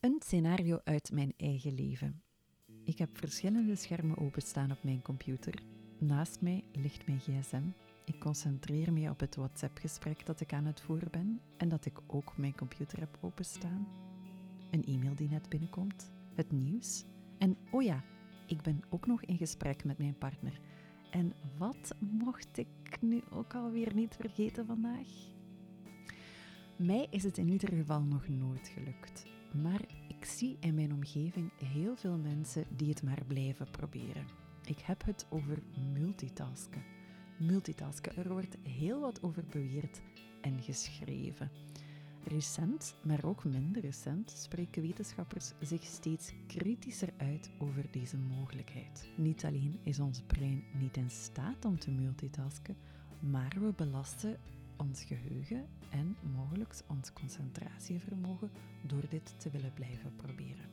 Een scenario uit mijn eigen leven. Ik heb verschillende schermen openstaan op mijn computer. Naast mij ligt mijn gsm. Ik concentreer me op het WhatsApp-gesprek dat ik aan het voeren ben en dat ik ook mijn computer heb openstaan. Een e-mail die net binnenkomt, het nieuws. En oh ja, ik ben ook nog in gesprek met mijn partner. En wat mocht ik nu ook alweer niet vergeten vandaag? Mij is het in ieder geval nog nooit gelukt. Maar ik zie in mijn omgeving heel veel mensen die het maar blijven proberen. Ik heb het over multitasken. Multitasken, er wordt heel wat over beweerd en geschreven. Recent, maar ook minder recent, spreken wetenschappers zich steeds kritischer uit over deze mogelijkheid. Niet alleen is ons brein niet in staat om te multitasken, maar we belasten ons geheugen en mogelijk ons concentratievermogen door dit te willen blijven proberen.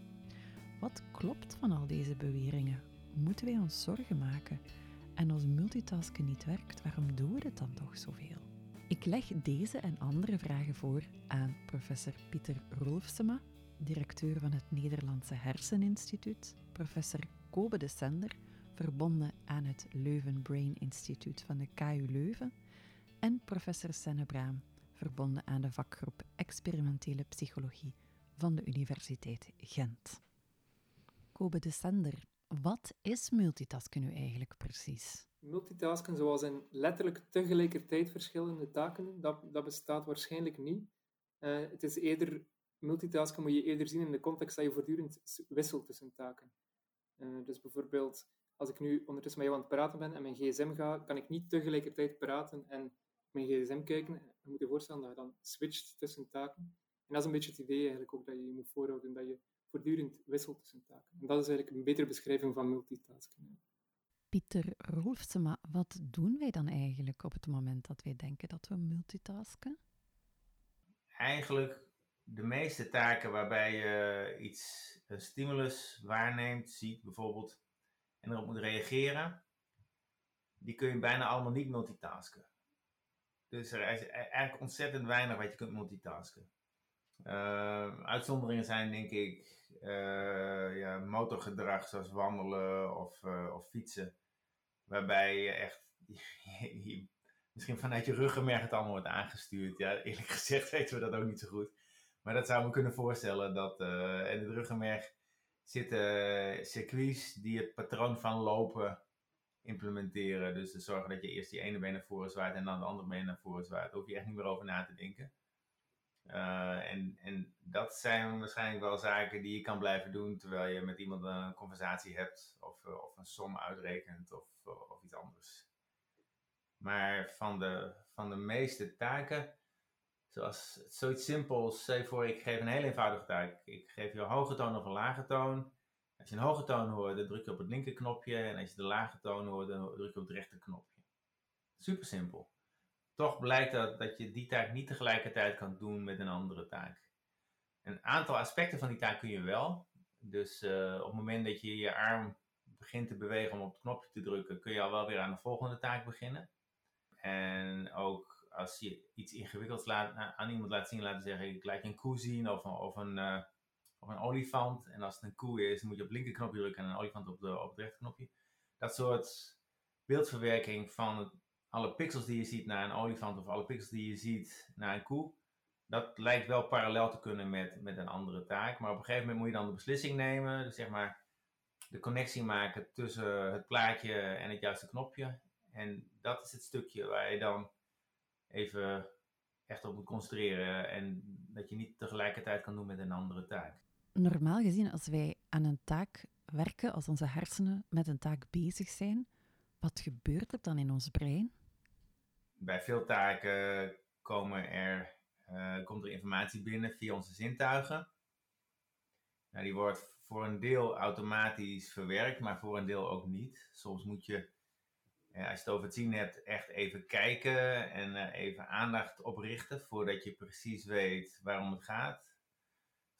Wat klopt van al deze beweringen? Moeten wij ons zorgen maken? En als multitasken niet werkt, waarom doen we het dan toch zoveel? Ik leg deze en andere vragen voor aan professor Pieter Rolfsema, directeur van het Nederlandse Herseninstituut, professor Kobe de Sender, verbonden aan het Leuven Brain Instituut van de KU Leuven, en professor Senne Braam, verbonden aan de vakgroep Experimentele Psychologie van de Universiteit Gent. Kobe de Sender, wat is multitasken nu eigenlijk precies? Multitasken, zoals in letterlijk tegelijkertijd verschillende taken, dat, dat bestaat waarschijnlijk niet. Uh, het is eerder, multitasken moet je eerder zien in de context dat je voortdurend wisselt tussen taken. Uh, dus bijvoorbeeld, als ik nu ondertussen met jou aan het praten ben en mijn gsm ga, kan ik niet tegelijkertijd praten en mijn gsm kijken. Je moet je voorstellen dat je dan switcht tussen taken. En dat is een beetje het idee eigenlijk ook, dat je je moet voorhouden, dat je voortdurend wisselt tussen taken. En dat is eigenlijk een betere beschrijving van multitasking. Pieter Rolfsema, wat doen wij dan eigenlijk op het moment dat wij denken dat we multitasken? Eigenlijk de meeste taken waarbij je iets, een stimulus waarneemt, ziet bijvoorbeeld, en erop moet reageren, die kun je bijna allemaal niet multitasken. Dus er is eigenlijk ontzettend weinig wat je kunt multitasken. Uh, uitzonderingen zijn denk ik uh, ja, motorgedrag zoals wandelen of, uh, of fietsen. Waarbij je echt misschien vanuit je ruggenmerg het allemaal wordt aangestuurd. Ja, eerlijk gezegd weten we dat ook niet zo goed. Maar dat zou me kunnen voorstellen dat in het ruggenmerg zitten circuits die het patroon van lopen implementeren. Dus te zorgen dat je eerst die ene been naar voren zwaait en dan de andere been naar voren zwaait. Hoef je echt niet meer over na te denken. Uh, en, en dat zijn waarschijnlijk wel zaken die je kan blijven doen terwijl je met iemand een conversatie hebt of, uh, of een som uitrekent of, uh, of iets anders. Maar van de, van de meeste taken, zoals zoiets simpels, stel voor ik geef een heel eenvoudige taak. Ik geef je een hoge toon of een lage toon. Als je een hoge toon hoort, dan druk je op het linkerknopje. En als je de lage toon hoort, dan druk je op het rechterknopje. Super simpel. Toch blijkt dat, dat je die taak niet tegelijkertijd kan doen met een andere taak. Een aantal aspecten van die taak kun je wel. Dus uh, op het moment dat je je arm begint te bewegen om op het knopje te drukken, kun je al wel weer aan de volgende taak beginnen. En ook als je iets ingewikkelds laat, aan iemand laat zien, laten zeggen, ik laat je een koe zien of een, of een uh, of een olifant. En als het een koe is, moet je op het linkerknopje drukken en een olifant op, de, op het rechterknopje. Dat soort beeldverwerking van alle pixels die je ziet naar een olifant of alle pixels die je ziet naar een koe. Dat lijkt wel parallel te kunnen met, met een andere taak. Maar op een gegeven moment moet je dan de beslissing nemen. Dus zeg maar de connectie maken tussen het plaatje en het juiste knopje. En dat is het stukje waar je dan even echt op moet concentreren. En dat je niet tegelijkertijd kan doen met een andere taak normaal gezien, als wij aan een taak werken, als onze hersenen met een taak bezig zijn, wat gebeurt er dan in ons brein? Bij veel taken komen er, uh, komt er informatie binnen via onze zintuigen. Nou, die wordt voor een deel automatisch verwerkt, maar voor een deel ook niet. Soms moet je, als je het over het zien hebt, echt even kijken en uh, even aandacht oprichten voordat je precies weet waarom het gaat.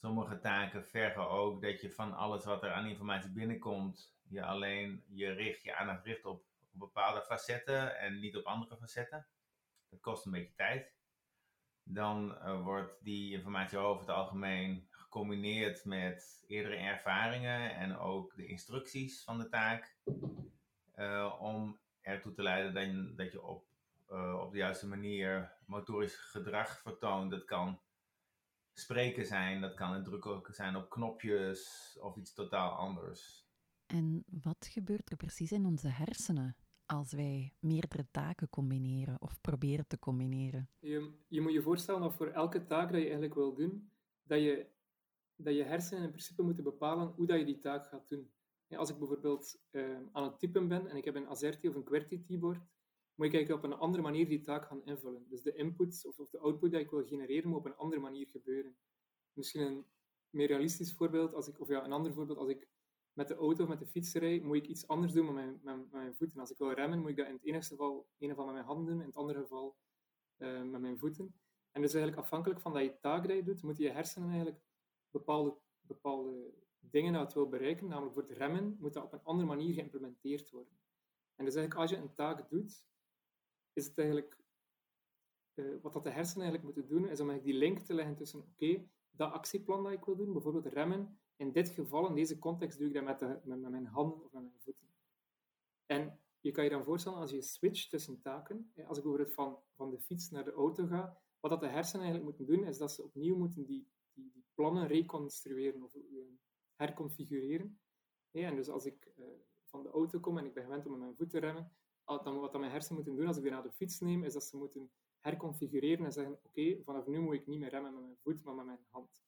Sommige taken vergen ook dat je van alles wat er aan informatie binnenkomt, je alleen je richt, je aandacht richt op, bepaalde facetten en niet op andere facetten. Dat kost een beetje tijd. Dan uh, wordt die informatie over het algemeen gecombineerd met eerdere ervaringen en ook de instructies van de taak, uh, om ertoe te leiden dat je, dat je op, uh, op de juiste manier motorisch gedrag vertoont. Dat kan spreken zijn, dat kan indrukken zijn op knopjes of iets totaal anders. En wat gebeurt er precies in onze hersenen als wij meerdere taken combineren of proberen te combineren? Je, je moet je voorstellen dat voor elke taak dat je eigenlijk wil doen, dat je, dat je hersenen in principe moeten bepalen hoe dat je die taak gaat doen. als ik bijvoorbeeld uh, aan het typen ben en ik heb een AZERTY of een QWERTY keyboard, moet ik op een andere manier die taak gaan invullen. Dus de input of, of de output die ik wil genereren, moet op een andere manier gebeuren. Misschien een meer realistisch voorbeeld, als ik, of ja, een ander voorbeeld, als ik met de auto of met de fiets rijd, moet ik iets anders doen met mijn, met, mijn voeten. Als ik wil remmen, moet ik dat in het ene geval, in geval met mijn handen doen, in het andere geval uh, met mijn voeten. En dus eigenlijk afhankelijk van dat je taak dat je doet, moeten je hersenen eigenlijk bepaalde, bepaalde dingen dat wil bereiken. Namelijk voor het remmen moet dat op een andere manier geïmplementeerd worden. En dus eigenlijk als je een taak doet, is het eigenlijk, uh, wat dat de hersenen eigenlijk moeten doen, is om eigenlijk die link te leggen tussen, oké, dat actieplan dat ik wil doen, bijvoorbeeld remmen, in dit geval, in deze context, doe ik dat met, de, met, mijn handen of met mijn voeten. En je kan je dan voorstellen, als je switcht tussen taken, als ik bijvoorbeeld van, van de fiets naar de auto ga, wat dat de hersenen eigenlijk moeten doen, is dat ze opnieuw moeten die, die, die plannen reconstrueren of uh, herconfigureren. en dus als ik van de auto kom en ik ben gewend om met mijn voeten te remmen, wat mijn hersenen moeten doen als ik weer naar de fiets neem, is dat ze moeten herconfigureren en zeggen, oké, vanaf nu moet ik niet meer remmen met mijn voet, maar met mijn hand.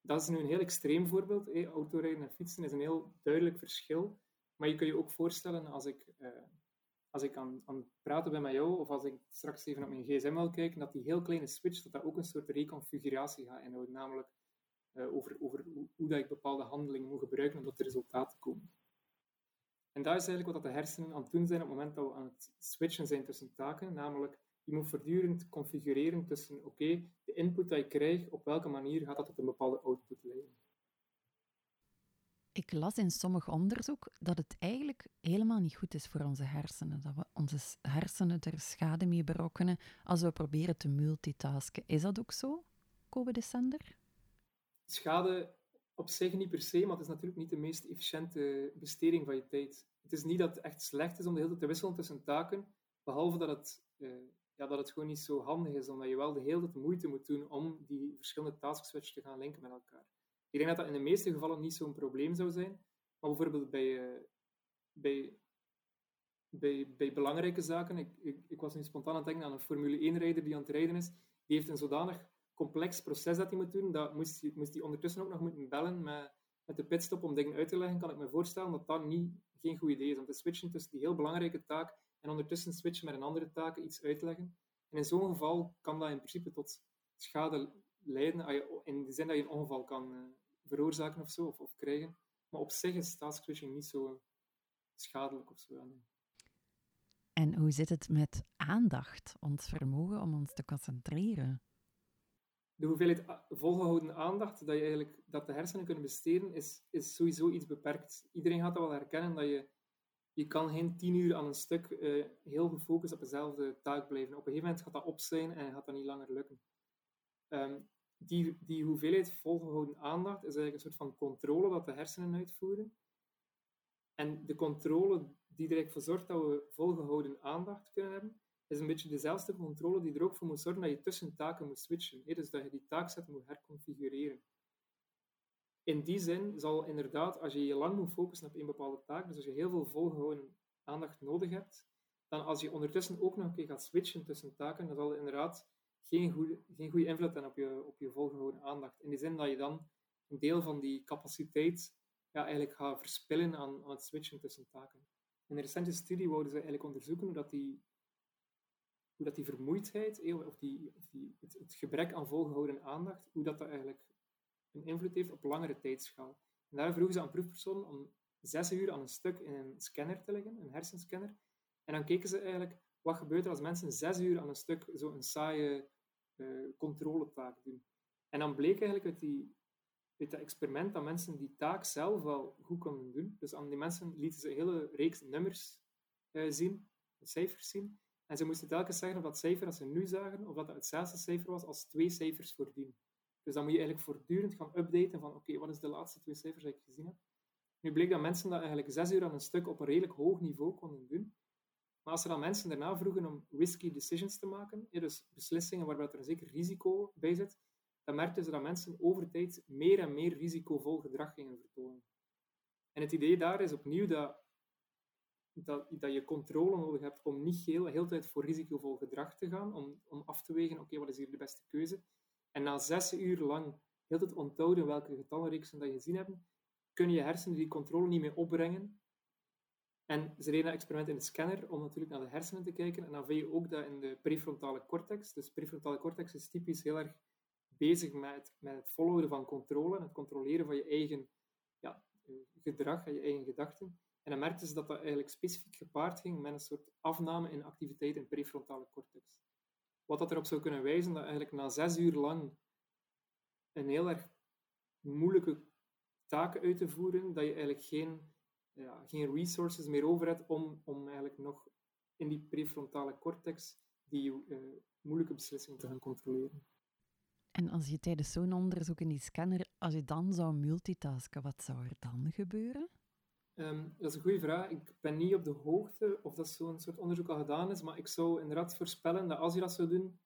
Dat is nu een heel extreem voorbeeld. Hey, autorijden en fietsen is een heel duidelijk verschil. Maar je kunt je ook voorstellen, als ik, uh, als ik aan, aan het praten ben met jou, of als ik straks even op mijn gsm wil kijken, dat die heel kleine switch, dat dat ook een soort reconfiguratie gaat inhouden. Namelijk uh, over, over hoe, dat ik bepaalde handelingen moet gebruiken om tot de resultaten te komen. En dat is eigenlijk wat de hersenen aan het doen zijn op het moment dat we aan het switchen zijn tussen taken. Namelijk, je moet voortdurend configureren tussen, oké, de input dat je krijgt, op welke manier gaat dat tot een bepaalde output leiden. Ik las in sommig onderzoek dat het eigenlijk helemaal niet goed is voor onze hersenen. Dat we onze hersenen er schade mee berokkenen als we proberen te multitasken. Is dat ook zo, Kobe de Sender? Schade op zich niet per se, maar het is natuurlijk niet de meest efficiënte besteding van je tijd. Het is niet dat het echt slecht is om de hele tijd te wisselen tussen taken, behalve dat het, uh, ja, dat het gewoon niet zo handig is, omdat je wel de hele tijd moeite moet doen om die verschillende task switches te gaan linken met elkaar. Ik denk dat dat in de meeste gevallen niet zo'n probleem zou zijn, maar bijvoorbeeld bij, uh, bij, bij, bij belangrijke zaken, ik, ik, ik, was nu spontaan aan het denken aan een Formule 1-rijder die aan het rijden is, die heeft een zodanig complex proces dat hij moet doen, dat moest moest hij ondertussen ook nog moeten bellen met, met de pitstop om dingen uit te leggen, kan ik me voorstellen dat dat niet, geen goed idee is. Om te switchen tussen die heel belangrijke taak en ondertussen switchen met een andere taak, iets uitleggen. En in zo'n geval kan dat in principe tot schade leiden, in de zin dat je een ongeval kan uh, veroorzaken of zo, of, of, krijgen. Maar op zich is switching niet zo schadelijk of zo. En hoe zit het met aandacht, ons vermogen om ons te concentreren? De hoeveelheid volgehouden aandacht dat, je eigenlijk, dat de hersenen kunnen besteden, is, is sowieso iets beperkt. Iedereen gaat dat wel herkennen, dat je, je kan geen tien uur aan een stuk uh, heel gefocust op dezelfde taak blijven. Op een gegeven moment gaat dat op zijn en gaat dat niet langer lukken. Um, die, die hoeveelheid volgehouden aandacht is eigenlijk een soort van controle dat de hersenen uitvoeren. En de controle die er eigenlijk zorgt dat we volgehouden aandacht kunnen hebben, is een beetje dezelfde controle die er ook voor moet zorgen dat je tussen taken moet switchen. Hè? Dus dat je die taakset moet herconfigureren. In die zin zal inderdaad, als je je lang moet focussen op een bepaalde taak, dus als je heel veel volgehouden aandacht nodig hebt, dan als je ondertussen ook nog een keer gaat switchen tussen taken, dan zal het inderdaad geen goede, geen goede invloed hebben op je, op je volgehouden aandacht. In die zin dat je dan een deel van die capaciteit ja, eigenlijk gaat verspillen aan, aan het switchen tussen taken. In een recente studie wouden ze eigenlijk onderzoeken dat die hoe dat die vermoeidheid, of, die, of die, het, het, gebrek aan volgehouden aandacht, hoe dat, dat eigenlijk een invloed heeft op langere tijdschaal. En daar vroegen ze aan proefpersonen om zes uur aan een stuk in een scanner te leggen, een hersenscanner. En dan keken ze eigenlijk, wat gebeurt er als mensen zes uur aan een stuk zo'n saaie uh, controletaak doen. En dan bleek eigenlijk uit, die, uit dat experiment dat mensen die taak zelf wel goed konden doen. Dus aan die mensen lieten ze een hele reeks nummers uh, zien, cijfers zien. En ze moesten telkens zeggen of dat cijfer dat ze nu zagen, of dat het hetzelfde cijfer was als twee cijfers voordien. Dus dan moet je eigenlijk voortdurend gaan updaten van oké, wat is de laatste twee cijfers die ik gezien heb. Nu bleek dat mensen dat eigenlijk zes uur aan een stuk op een redelijk hoog niveau konden doen. Maar als ze dan mensen daarna vroegen om risky decisions te maken, dus beslissingen waarbij er een zeker risico bij zit, dan merkten ze dat mensen over tijd meer en meer risicovol gedrag gingen vertonen. En het idee daar is opnieuw dat, dat, dat je controle nodig hebt om niet heel, heel tijd voor risicovol gedrag te gaan, om, om af te wegen, oké, wat is hier de beste keuze? En na zes uur lang heel het onthouden welke getallenreeksen dat je gezien hebt, kunnen je hersenen die controle niet meer opbrengen. En ze deden dat experiment in de scanner om natuurlijk naar de hersenen te kijken. En dan vind je ook dat in de prefrontale cortex, dus prefrontale cortex is typisch heel erg bezig met, met het volhouden van controle, het controleren van je eigen ja, gedrag en je eigen gedachten. En dan merkten ze dat dat eigenlijk specifiek gepaard ging met een soort afname in activiteit in prefrontale cortex. Wat dat erop zou kunnen wijzen dat eigenlijk na zes uur lang een heel erg moeilijke taken uit te voeren, dat je eigenlijk geen, ja, geen resources meer over hebt om, om eigenlijk nog in die prefrontale cortex die uh, moeilijke beslissingen te gaan controleren. En als je tijdens zo'n onderzoek in die scanner, als je dan zou multitasken, wat zou er dan gebeuren? Ehm, dat is een goede vraag. Ik ben niet op de hoogte of dat zo'n soort onderzoek al gedaan is, maar ik zou inderdaad voorspellen dat als je dat zou doen,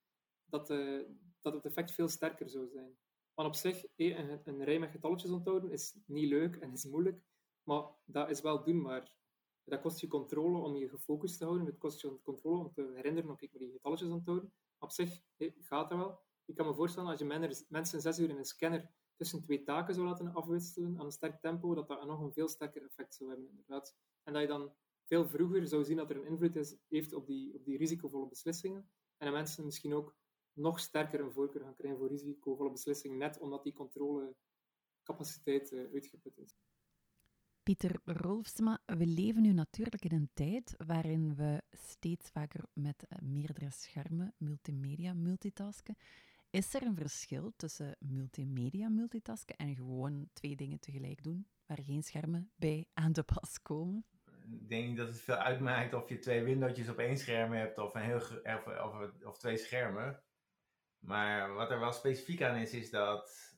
dat, uh, dat het effect veel sterker zou zijn. Want op zich, een, een rij met getalletjes onthouden is niet leuk en is moeilijk, maar dat is wel doenbaar. Dat kost je controle om je gefocust te houden, het kost je controle om te herinneren, oké, ik die getalletjes onthouden. Op zich gaat dat wel. Ik kan me voorstellen, als je mensen zes uur in een scanner tussen twee taken zou laten afwisselen aan een sterk tempo, dat dat nog een veel sterker effect zou hebben, inderdaad. En dat je dan veel vroeger zou zien dat er een invloed is, heeft op die, op die risicovolle beslissingen. En dat mensen misschien ook nog sterker een voorkeur gaan krijgen voor risicovolle beslissingen, net omdat die controlecapaciteit uh, uitgeput is. Pieter Rolfsma, we leven nu natuurlijk in een tijd waarin we steeds vaker met eh, meerdere schermen, multimedia, multitasken. Is er een verschil tussen multimedia multitasken en gewoon twee dingen tegelijk doen, waar geen schermen bij aan de pas komen? Ik denk niet dat het veel uitmaakt of je twee windowtjes op één scherm hebt of, een heel, of, of, twee schermen. Maar wat er wel specifiek aan is, is dat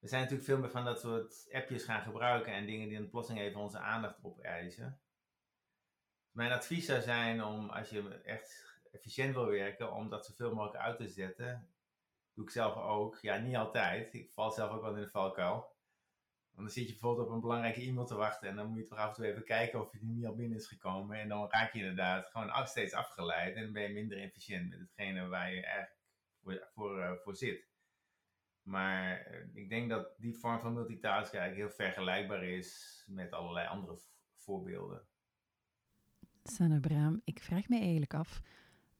er zijn natuurlijk veel meer van dat soort appjes gaan gebruiken en dingen die in plotseling even onze aandacht opeisen. Mijn advies zou zijn om, als je echt efficiënt wil werken, om dat zoveel mogelijk uit te zetten doe ik zelf ook. Ja, niet altijd. Ik val zelf ook wel in de valkuil. Want dan zit je bijvoorbeeld op een belangrijke e-mail te wachten en dan moet je toch af en toe even kijken of het niet al binnen is gekomen. En dan raak je inderdaad gewoon steeds afgeleid en dan ben je minder efficiënt met hetgene waar je eigenlijk voor, voor, uh, voor zit. Maar eh, ik denk dat die vorm van multitasking eigenlijk heel vergelijkbaar is met allerlei andere voorbeelden. Sanne Braam, ik vraag me eigenlijk af,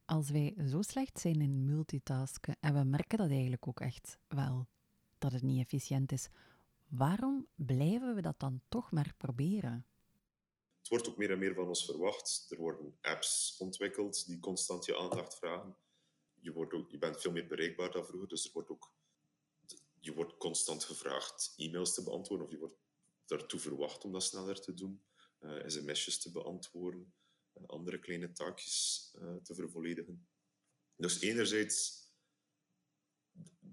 als wij zo slecht zijn in multitasken en we merken dat eigenlijk ook echt wel, dat het niet efficiënt is, waarom blijven we dat dan toch maar proberen? Het wordt ook meer en meer van ons verwacht. Er worden apps ontwikkeld die constant je aandacht vragen. Je, wordt ook, je bent veel meer bereikbaar dan vroeger, dus er wordt ook, je wordt constant gevraagd e-mails te beantwoorden of je wordt daartoe verwacht om dat sneller te doen, uh, sms'jes te beantwoorden andere kleine taakjes uh, te vervolledigen. Dus enerzijds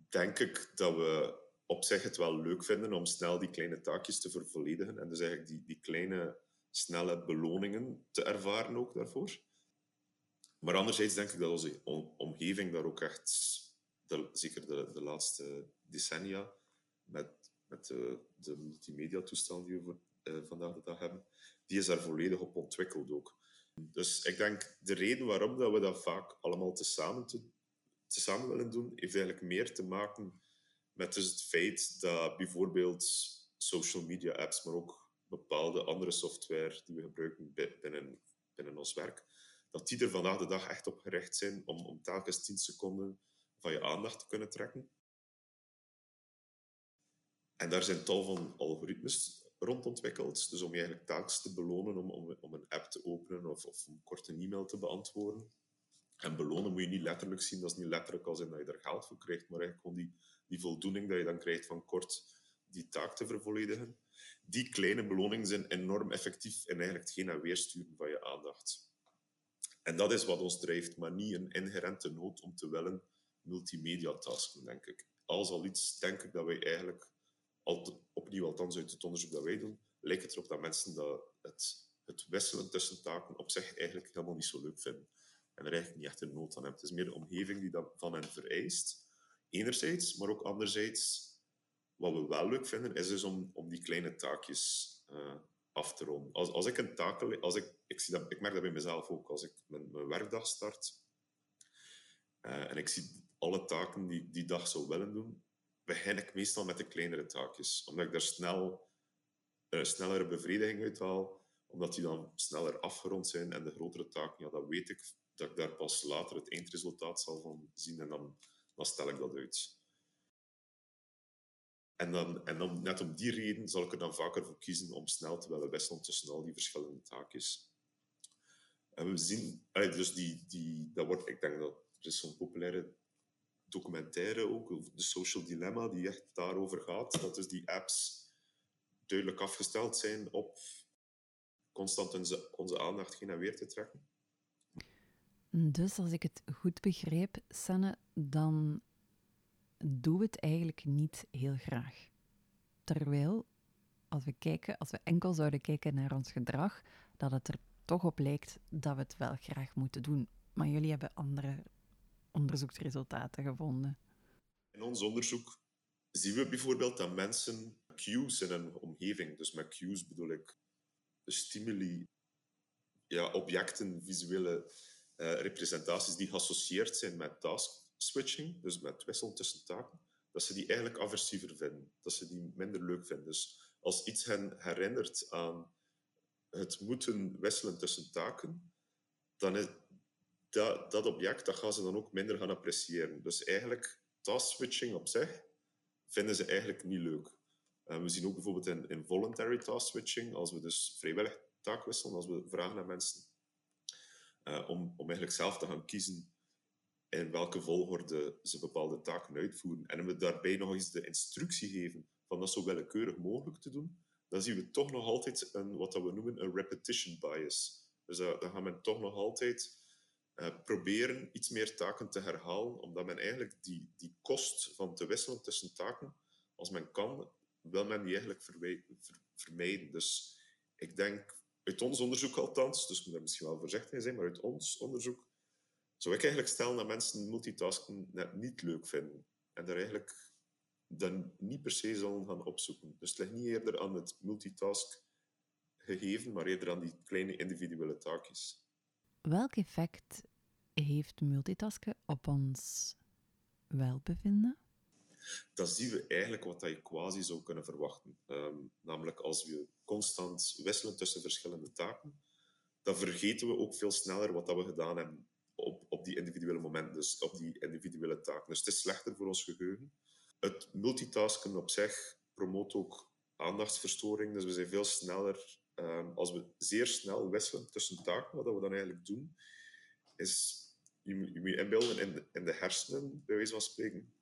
denk ik dat we op zich het wel leuk vinden om snel die kleine taakjes te vervolledigen en dus eigenlijk die, die kleine, snelle beloningen te ervaren ook daarvoor. Maar anderzijds denk ik dat onze omgeving daar ook echt, de, zeker de, de laatste decennia, met, met de, de multimedia-toestel die we uh, vandaag de dag hebben, die is daar volledig op ontwikkeld ook. Dus ik denk de reden waarom dat we dat vaak allemaal tezamen, te, tezamen willen doen, heeft eigenlijk meer te maken met dus het feit dat bijvoorbeeld social media apps, maar ook bepaalde andere software die we gebruiken binnen, binnen ons werk, dat die er vandaag de dag echt op gericht zijn om, om telkens 10 seconden van je aandacht te kunnen trekken. En daar zijn tal van algoritmes rond ontwikkeld. Dus om je eigenlijk telkens te belonen om, om, om een app te openen of, of een korte e-mail te beantwoorden. En belonen moet je niet letterlijk zien, dat is niet letterlijk als in dat je er geld voor krijgt, maar eigenlijk gewoon die, die voldoening dat je dan krijgt van kort die taak te vervolledigen. Die kleine beloningen zijn enorm effectief in eigenlijk hetgeen naar weersturen van je aandacht. En dat is wat ons drijft, maar niet een inherente nood om te willen multimedia tasken, denk ik. als al iets, denk ik dat wij eigenlijk, opnieuw althans uit het onderzoek dat wij doen, lijkt het erop dat mensen dat het, het wisselen tussen taken op zich eigenlijk helemaal niet zo leuk vinden. En er eigenlijk niet echt een nood aan hebben. Het is meer de omgeving die dat van hen vereist. Enerzijds, maar ook anderzijds, wat we wel leuk vinden, is dus om, om die kleine taakjes uh, af te ronden. Als, als ik een taak... Als ik, ik, zie dat, ik merk dat bij mezelf ook. Als ik mijn, mijn werkdag start uh, en ik zie alle taken die die dag zou willen doen, begin ik meestal met de kleinere taakjes. Omdat ik daar snel, uh, snellere bevrediging uit haal. Omdat die dan sneller afgerond zijn. En de grotere taken, ja, dat weet ik dat ik daar pas later het eindresultaat zal van zien. En dan, dan stel ik dat uit. En, dan, en dan, net om die reden zal ik er dan vaker voor kiezen om snel te willen wisselen tussen al die verschillende taakjes. En we zien, dus die, die, dat wordt, ik denk dat er zo'n populaire documentaire ook, de Social Dilemma, die echt daarover gaat. Dat dus die apps duidelijk afgesteld zijn op constant onze, aandacht heen en weer te trekken. Dus als ik het goed begreep, Sanne, dan doen we het eigenlijk niet heel graag. Terwijl, als we, kijken, als we enkel zouden kijken naar ons gedrag, dat het er toch op lijkt dat we het wel graag moeten doen. Maar jullie hebben andere onderzoeksresultaten gevonden. In ons onderzoek zien we bijvoorbeeld dat mensen cues in een omgeving, dus met cues bedoel ik stimuli, ja, objecten, visuele uh, representaties die geassocieerd zijn met task switching, dus met wisselen tussen taken, dat ze die eigenlijk aversiever vinden, dat ze die minder leuk vinden. Dus als iets hen herinnert aan het moeten wisselen tussen taken, dan is dat, dat object dat gaan ze dan ook minder gaan appreciëren. Dus eigenlijk, task switching op zich vinden ze eigenlijk niet leuk. we zien ook bijvoorbeeld in, in voluntary task switching, als we dus vrijwillig taak wisselen, als we vragen aan mensen uh, om, om eigenlijk zelf te gaan kiezen in welke volgorde ze bepaalde taken uitvoeren. En we daarbij nog eens de instructie geven van dat zo willekeurig mogelijk te doen, dan zien we toch nog altijd een, wat we noemen een repetition bias. Dus uh, dan gaan men toch nog altijd uh, proberen iets meer taken te herhalen, omdat men eigenlijk die, die kost van te wisselen tussen taken, als men kan, wil men die eigenlijk vermijden. Dus ik denk, uit ons onderzoek althans, dus ik moet daar misschien wel voorzichtig zijn, maar uit ons onderzoek zou ik eigenlijk stellen dat mensen multitasken net niet leuk vinden. En daar eigenlijk dan niet per se zullen gaan opzoeken. Dus het ligt niet eerder aan het multitask gegeven, maar eerder aan die kleine individuele taakjes. Welk effect heeft multitasken op ons welbevinden? Dan zien we eigenlijk wat je quasi zou kunnen verwachten. Ehm, namelijk als we constant wisselen tussen verschillende taken, dan vergeten we ook veel sneller wat dat we gedaan hebben op, op die individuele momenten, dus op die individuele taken. Dus het is slechter voor ons geheugen. Het multitasken op zich promoot ook aandachtsverstoring. Dus we zijn veel sneller, um, als we zeer snel wisselen tussen taken, wat we dan eigenlijk doen, is, je, moet inbeelden in de, in de hersenen, bij wijze van spreken,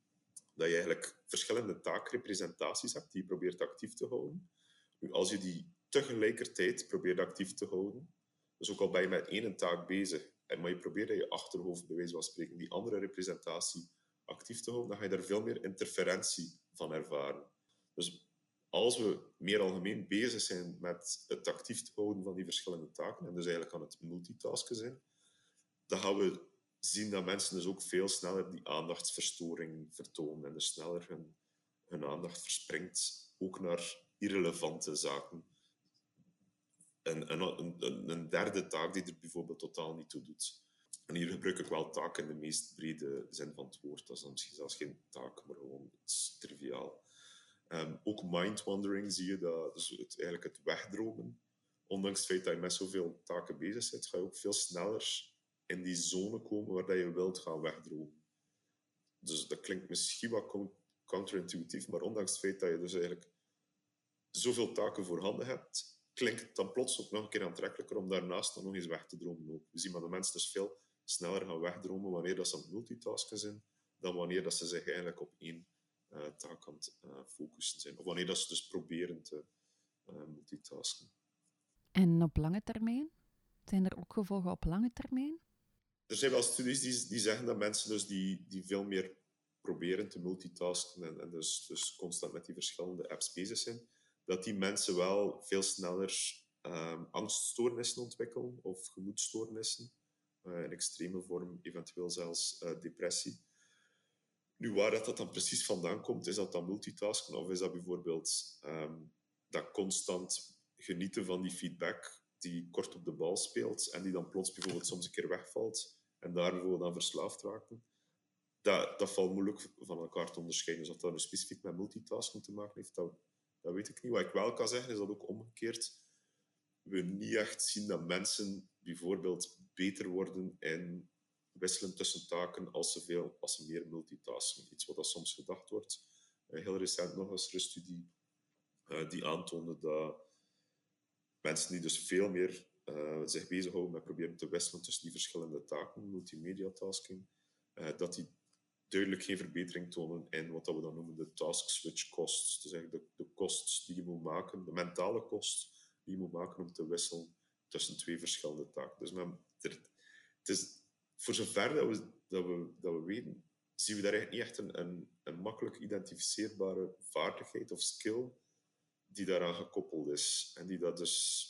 dat je eigenlijk verschillende taakrepresentaties hebt die je probeert actief te houden. Nu, als je die tegelijkertijd probeert actief te houden, dus ook al ben je met één taak bezig, en maar je probeert in je achterhoofd, bij wijze van spreken, die andere representatie actief te houden, dan ga je daar veel meer interferentie van ervaren. Dus als we meer algemeen bezig zijn met het actief te houden van die verschillende taken, en dus eigenlijk aan het multitasken zijn, dan gaan we zien dat mensen dus ook veel sneller die aandachtsverstoring vertonen en dus sneller hun, aandacht verspringt, ook naar irrelevante zaken een, een, een, derde taak die er bijvoorbeeld totaal niet toe doet. En hier gebruik ik wel taak in de meest brede zin van het woord. Dat is dan misschien zelfs geen taak, maar gewoon iets triviaal. Um, ook mind-wandering zie je, dat, dus het, eigenlijk het wegdromen. Ondanks het feit dat je met zoveel taken bezig bent, ga je ook veel sneller in die zone komen waar je wilt gaan wegdromen. Dus dat klinkt misschien wat counterintuïtief, maar ondanks het feit dat je dus eigenlijk zoveel taken voorhanden hebt, klinkt het dan plots ook nog een keer aantrekkelijker om daarnaast dan nog eens weg te dromen. Ook. We zien dat de mensen dus veel sneller gaan wegdromen wanneer dat ze aan multitasken zijn, dan wanneer dat ze zich eigenlijk op één taak aan het uh, focussen zijn. Of wanneer dat ze dus proberen te uh, multitasken. En op lange termijn? Zijn er ook gevolgen op lange termijn? Er zijn wel studies die, die zeggen dat mensen dus die, die veel meer proberen te multitasken en, en dus, dus constant met die verschillende apps bezig zijn, dat die mensen wel veel sneller um, angststoornissen ontwikkelen of gemoedstoornissen. Uh, in extreme vorm, eventueel zelfs uh, depressie. Nu, waar dat, dat dan precies vandaan komt, is dat dan multitasken of is dat bijvoorbeeld um, dat constant genieten van die feedback die kort op de bal speelt en die dan plots bijvoorbeeld soms een keer wegvalt en daar bijvoorbeeld aan verslaafd raken. Dat, dat valt moeilijk van elkaar te onderscheiden. Dus of dat nu specifiek met multitasken te maken heeft, dat, dat weet ik niet. Wat ik wel kan zeggen, is dat ook omgekeerd we niet echt zien dat mensen bijvoorbeeld beter worden in wisselen tussen taken als ze, veel, als ze meer multitasken. Iets wat dat soms gedacht wordt. Uh, heel recent nog eens een studie uh, die aantoonde dat mensen die dus veel meer uh, zich bezighouden met proberen te wisselen tussen die verschillende taken, multimedia tasking, dat die duidelijk geen verbetering tonen in wat we dan noemen de task switch costs. Dus eigenlijk de, de kost die je moet maken, de mentale kost die je moet maken om te wisselen tussen twee verschillende taken. Dus het is, voor zover dat we, dat, we, dat we weten, zien we daar niet echt een, een, een makkelijk identificeerbare vaardigheid of skill die daaraan gekoppeld is. En die dat dus,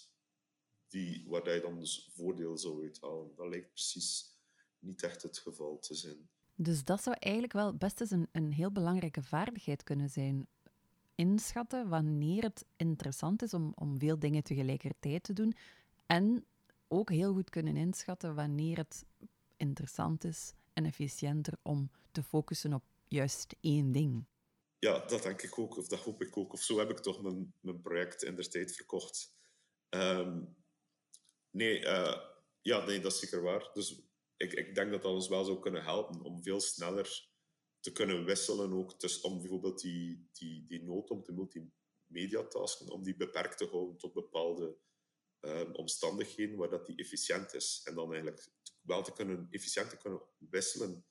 die, waar je dan dus voordeel zou uithalen. Dat lijkt precies niet echt het geval te zijn. Dus dat zou eigenlijk wel best eens een, een heel belangrijke vaardigheid kunnen zijn inschatten wanneer het interessant is om, om veel dingen tegelijkertijd te doen. En ook heel goed kunnen inschatten wanneer het interessant is en efficiënter om te focussen op juist één ding. Ja, dat denk ik ook, of dat hoop ik ook. Of zo heb ik toch mijn, mijn project in de tijd verkocht. Ehm, nee, uh, ja, nee, dat is zeker waar. Dus ik, ik denk dat dat ons wel zou kunnen helpen om veel sneller te kunnen wisselen ook. Dus om bijvoorbeeld die, die, die nood om te multimedia-tasken, om die beperkt te houden tot bepaalde um, omstandigheden waar dat die efficiënt is. En dan eigenlijk wel te kunnen, efficiënt te kunnen wisselen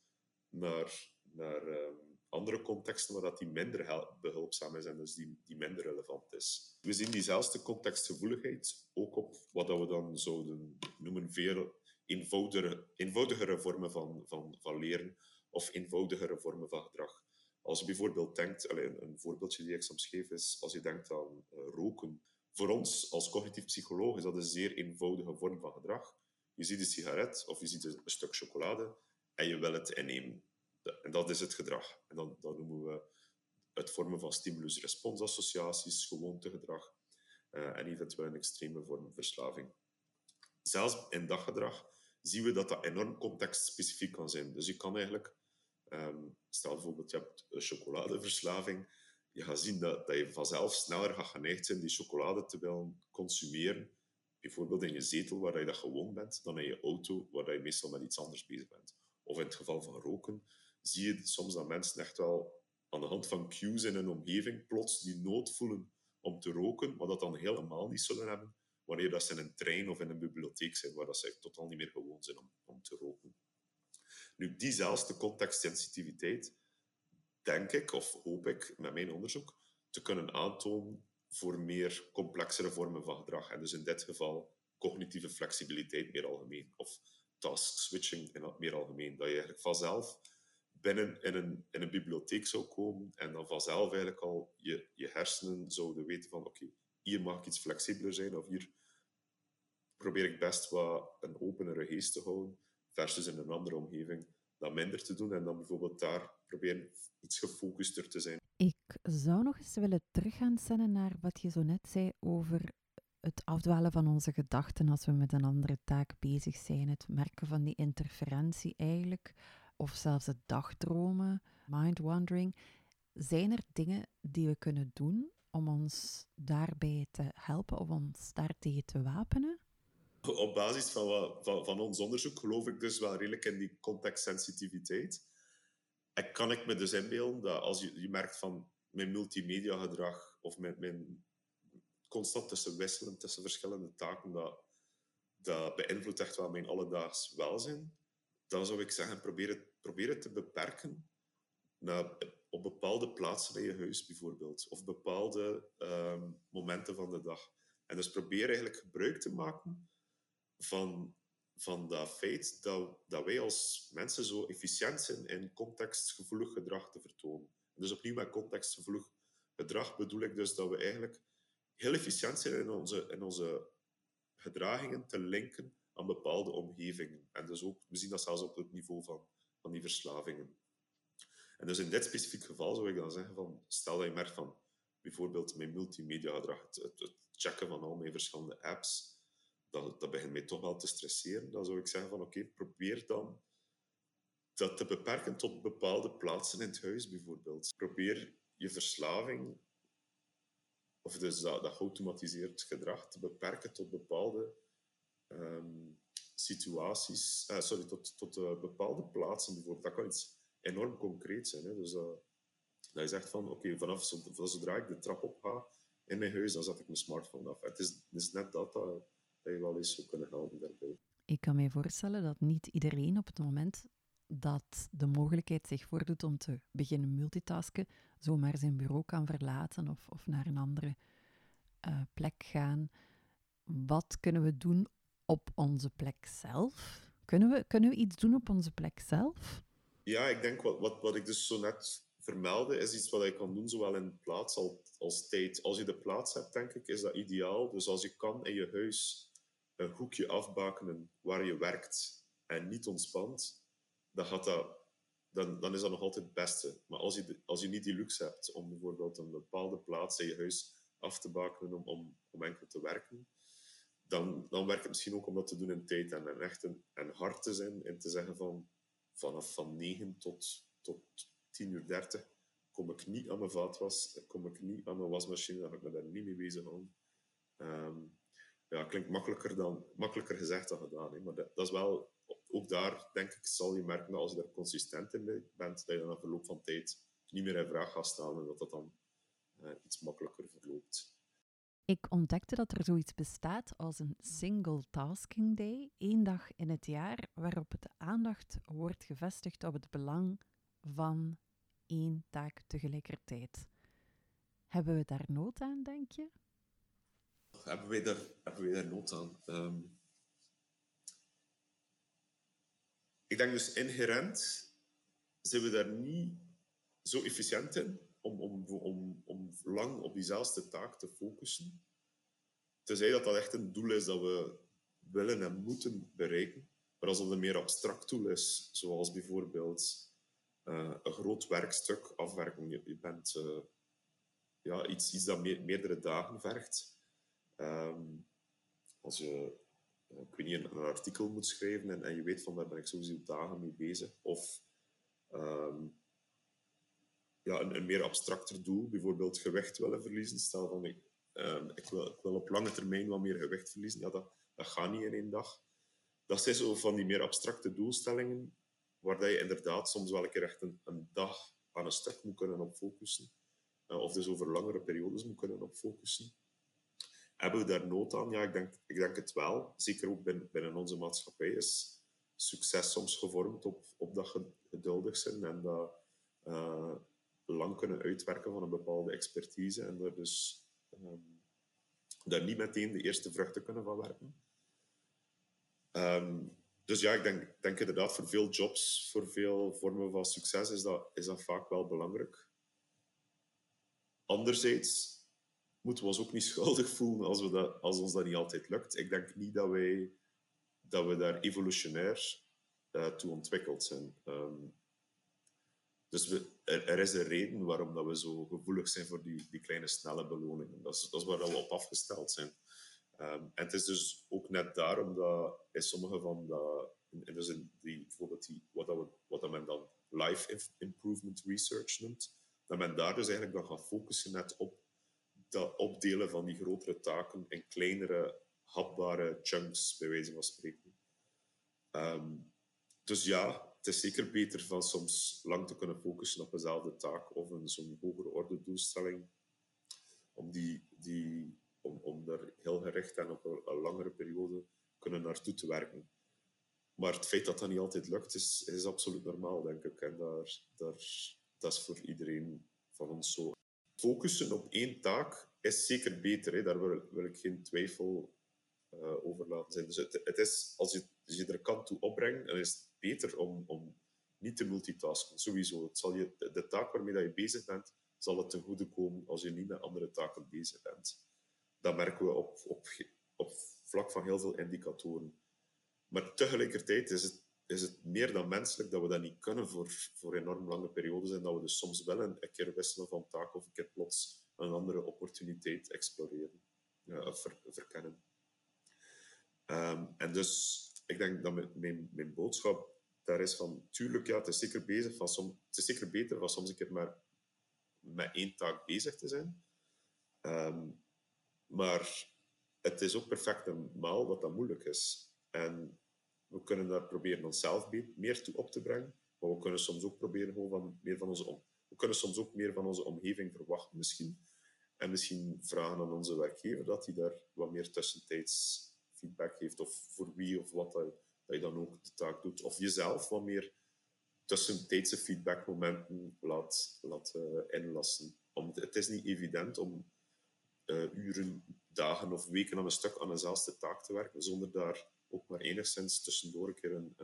naar, naar um, andere contexten waar dat die minder behulpzaam is en dus die, die minder relevant is. We zien diezelfde contextgevoeligheid ook op wat dat we dan zouden noemen veel eenvoudigere, eenvoudigere vormen van, van, van leren of eenvoudigere vormen van gedrag. Als je bijvoorbeeld denkt, een voorbeeldje die ik soms geef is, als je denkt aan uh, roken. Voor ons als cognitief psycholoog is dat een zeer eenvoudige vorm van gedrag. Je ziet een sigaret of je ziet een, stuk chocolade en je wil het innemen. En dat is het gedrag. En dan, dat noemen we het vormen van stimulus-responsassociaties, gewoontegedrag uh, en eventueel een extreme vorm verslaving. Zelfs in dat gedrag zien we dat dat enorm contextspecifiek kan zijn. Dus je kan eigenlijk Um, stel bijvoorbeeld, je hebt een chocoladeverslaving. Je gaat zien dat, dat je vanzelf sneller gaat geneigd zijn die chocolade te willen consumeren. Bijvoorbeeld in je zetel, waar je dat gewoon bent, dan in je auto, waar je meestal met iets anders bezig bent. Of in het geval van roken, zie je soms dat mensen echt wel aan de hand van cues in hun omgeving plots die nood voelen om te roken, maar dat dan helemaal niet zullen hebben wanneer dat ze in een trein of in een bibliotheek zijn, waar dat ze totaal niet meer gewoon zijn om, om te roken. Nu, diezelfde contextsensitiviteit, denk ik, of hoop ik met mijn onderzoek, te kunnen aantonen voor meer complexere vormen van gedrag. En dus in dit geval cognitieve flexibiliteit meer algemeen, of task switching in meer algemeen. Dat je eigenlijk vanzelf binnen in een, in een bibliotheek zou komen en dan vanzelf eigenlijk al je, je hersenen zouden weten van oké, hier mag ik iets flexibeler zijn of hier probeer ik best wat een openere geest te houden versus in een andere omgeving dat minder te doen en dan bijvoorbeeld daar proberen iets gefocuster te zijn. Ik zou nog eens willen teruggaan, naar wat je zo net zei over het afdwalen van onze gedachten als we met een andere taak bezig zijn. Het merken van die interferentie eigenlijk, of zelfs het dagdromen, mind-wandering. Zijn er dingen die we kunnen doen om ons daarbij te helpen of ons daartegen te wapenen? op basis van, van, van, ons onderzoek geloof ik dus wel redelijk in die contextsensitiviteit. Kan ik me dus inbeelden dat als je, je merkt van mijn multimedia gedrag of mijn, mijn constant tussen wisselen tussen verschillende taken, dat, dat beïnvloedt echt wel mijn alledaags welzijn, dan zou ik zeggen, probeer het, te beperken naar, op bepaalde plaatsen in je huis bijvoorbeeld, of bepaalde um, momenten van de dag. En dus probeer eigenlijk gebruik te maken van, van dat feit dat, dat wij als mensen zo efficiënt zijn in contextgevoelig gedrag te vertonen. Dus opnieuw met contextgevoelig gedrag bedoel ik dus dat we eigenlijk heel efficiënt zijn in onze, in onze gedragingen te linken aan bepaalde omgevingen. En dus ook, we zien dat zelfs op het niveau van, van die verslavingen. En dus in dit specifiek geval zou ik dan zeggen van, stel dat je merkt van bijvoorbeeld mijn multimedia gedrag, het, het, checken van al mijn verschillende apps, dat, begint mij toch wel te stresseren. Dan zou ik zeggen van oké, probeer dan dat te beperken tot bepaalde plaatsen in het huis bijvoorbeeld. Probeer je verslaving, of dus dat, geautomatiseerd gedrag, te beperken tot bepaalde um, situaties, uh, sorry, tot, tot uh, bepaalde plaatsen bijvoorbeeld. Dat kan iets enorm concreet zijn. Hè? Dus uh, dat je zegt van, oké, vanaf zodra ik de trap op ga in mijn huis, dan zet ik mijn smartphone af. Het is, het is net dat, dat je wel eens zou kunnen helpen daarbij. Ik kan me voorstellen dat niet iedereen op het moment dat de mogelijkheid zich voordoet om te beginnen multitasken, zomaar zijn bureau kan verlaten of, of naar een andere uh, plek gaan. Wat kunnen we doen op onze plek zelf? Kunnen we, kunnen we iets doen op onze plek zelf? Ja, ik denk wat, wat, wat ik dus zo net vermeldde, is iets wat je kan doen, zowel in plaats als, als tijd. Als je de plaats hebt, denk ik, is dat ideaal. Dus als je kan in je huis een hoekje afbakenen waar je werkt en niet ontspant, dan, dat, dan, dan is dat nog altijd het beste. Maar als je, als je niet die luxe hebt om bijvoorbeeld een bepaalde plaats in je huis af te bakenen om, om, om enkel te werken, dan, dan werkt het misschien ook om dat te doen in tijd en, en echt en hard te zijn en te zeggen van vanaf van 9 tot, tot 10 uur 30 kom ik niet aan mijn vaatwas, kom ik niet aan mijn wasmachine, dan ga ik me daar niet mee bezighouden. Um, ja, klinkt makkelijker, dan, makkelijker gezegd dan gedaan. Hè? Maar dat, dat, is wel, ook daar denk ik, zal je merken dat als je daar consistent in bent, dat je dan na verloop van tijd niet meer in vraag gaat stellen en dat dat dan uh, iets makkelijker verloopt. Ik ontdekte dat er zoiets bestaat als een single tasking day, één dag in het jaar, waarop de aandacht wordt gevestigd op het belang van één taak tegelijkertijd. Hebben we daar nood aan, denk je? Hebben wij daar, hebben wij daar nood aan? Um, ik denk dus inherent zijn we daar niet zo efficiënt in om, om, om, om lang op diezelfde taak te focussen. Tenzij dat dat echt een doel is dat we willen en moeten bereiken. Maar als dat een meer abstract doel is, zoals bijvoorbeeld uh, een groot werkstuk afwerken, je, bent uh, ja, iets, iets dat me meerdere dagen vergt. Um, als je uh, ik weet niet, een, artikel moet schrijven en, en je weet van daar ben ik sowieso dagen mee bezig. Of um, ja, een, een, meer abstracter doel, bijvoorbeeld gewicht willen verliezen. Stel van ik, um, ik, wil, wil op lange termijn wat meer gewicht verliezen. Ja, dat, dat gaat niet in één dag. Dat zijn zo van die meer abstracte doelstellingen, waar je inderdaad soms wel een keer echt een, dag aan een stuk moet kunnen op focussen. Uh, of dus over langere periodes moet kunnen op focussen. Hebben we daar nood aan? Ja, ik denk, ik denk het wel. Zeker ook binnen, onze maatschappij is succes soms gevormd op, op dat geduldig zijn en dat uh, lang kunnen uitwerken van een bepaalde expertise en er dus um, daar niet meteen de eerste vruchten kunnen van werken. Um, dus ja, ik denk, denk inderdaad voor veel jobs, voor veel vormen van succes is dat, is dat vaak wel belangrijk. Anderzijds moeten we ons ook niet schuldig voelen als, we dat, als ons dat niet altijd lukt. Ik denk niet dat, wij, dat we daar evolutionair uh, toe ontwikkeld zijn. Um, dus er, er, is een reden waarom dat we zo gevoelig zijn voor die, die kleine snelle beloningen. Dat is, dat is waar we op afgesteld zijn. Um, en het is dus ook net daarom dat in sommige van de, in, dus die, bijvoorbeeld die, wat, dat wat dat men dan life improvement research noemt, dat men daar dus eigenlijk dan gaat focussen net op dat opdelen van die grotere taken in kleinere, hapbare chunks, bij wijze van spreken. Um, dus ja, het is zeker beter van soms lang te kunnen focussen op dezelfde taak of een zo'n hogere orde doelstelling, om, die, die, om, om daar heel gericht en op een, een langere periode kunnen naartoe te werken. Maar het feit dat dat niet altijd lukt, is, is absoluut normaal, denk ik. En daar, daar, dat is voor iedereen van ons zo focussen op één taak is zeker beter. Hè. Daar wil, ik geen twijfel uh, overlaten zijn. Dus het, is, als je, je er kant toe opbrengt, dan is het beter om, om niet te multitasken. Sowieso. Het zal je, de, taak waarmee dat je bezig bent, zal het ten goede komen als je niet met andere taken bezig bent. Dat merken we op, op, op vlak van heel veel indicatoren. Maar tegelijkertijd is het, is het meer dan menselijk dat we dat niet kunnen voor, voor enorm lange periodes en dat we dus soms wel een, een keer wisselen van taak of een keer plots een andere opportuniteit exploreren, ver, verkennen. Ehm, en dus, ik denk dat mijn, mijn, boodschap daar is van, tuurlijk, ja, het is zeker, bezig van som, het is zeker beter van soms een keer maar met één taak bezig te zijn. Ehm, maar het is ook perfect normaal dat dat moeilijk is. En we kunnen daar proberen onszelf meer toe op te brengen, maar we kunnen soms ook proberen gewoon van meer van onze om. We kunnen soms ook meer van onze omgeving verwachten, misschien. En misschien vragen aan onze werkgever dat hij daar wat meer tussentijds feedback geeft, of voor wie of wat dat, dat je dan ook de taak doet. Of jezelf wat meer tussentijdse feedbackmomenten laat, laat uh, inlassen. Om, het is niet evident om uh, uren, dagen of weken aan een stuk aan dezelfde taak te werken, zonder daar ook maar enigszins tussendoor een keer een,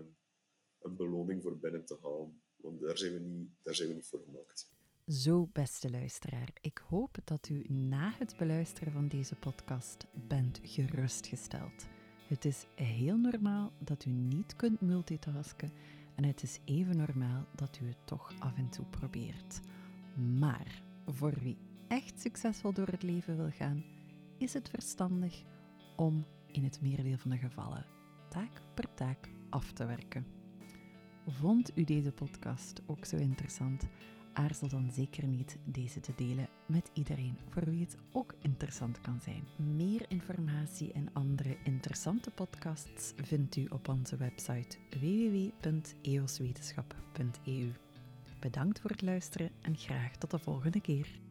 een, beloning voor binnen te halen. Want daar zijn we niet, daar zijn we niet voor gemaakt. Zo, beste luisteraar, ik hoop dat u na het beluisteren van deze podcast bent gerustgesteld. Het is heel normaal dat u niet kunt multitasken en het is even normaal dat u het toch af en toe probeert. Maar voor wie echt succesvol door het leven wil gaan, is het verstandig om in het merendeel van de gevallen taak per taak af te werken. Vond u deze podcast ook zo interessant? aarzel dan zeker niet deze te delen met iedereen voor wie het ook interessant kan zijn. Meer informatie en andere interessante podcasts vindt u op onze website www.eoswetenschap.eu. Bedankt voor het luisteren en graag tot de volgende keer.